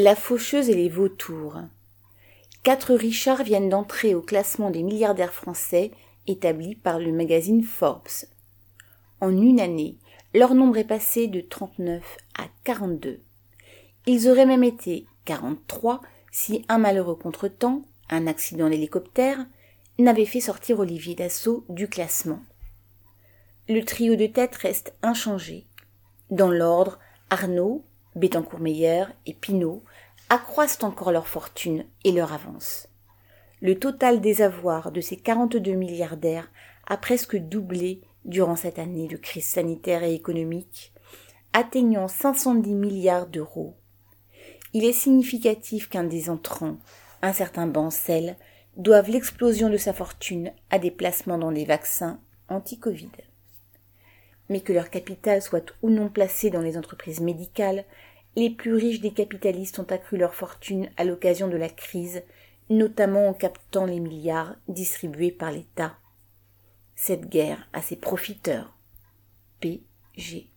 La faucheuse et les vautours. Quatre Richards viennent d'entrer au classement des milliardaires français établi par le magazine Forbes. En une année, leur nombre est passé de 39 à 42. Ils auraient même été 43 si un malheureux contretemps, un accident d'hélicoptère, n'avait fait sortir Olivier Dassault du classement. Le trio de tête reste inchangé. Dans l'ordre, Arnaud, Bettencourt-Meyer et Pinault accroissent encore leur fortune et leur avance. Le total des avoirs de ces 42 milliardaires a presque doublé durant cette année de crise sanitaire et économique, atteignant 510 milliards d'euros. Il est significatif qu'un des entrants, un certain Bancel, doive l'explosion de sa fortune à des placements dans des vaccins anti-Covid. Mais que leur capital soit ou non placé dans les entreprises médicales, les plus riches des capitalistes ont accru leur fortune à l'occasion de la crise, notamment en captant les milliards distribués par l'État. Cette guerre a ses profiteurs. PG.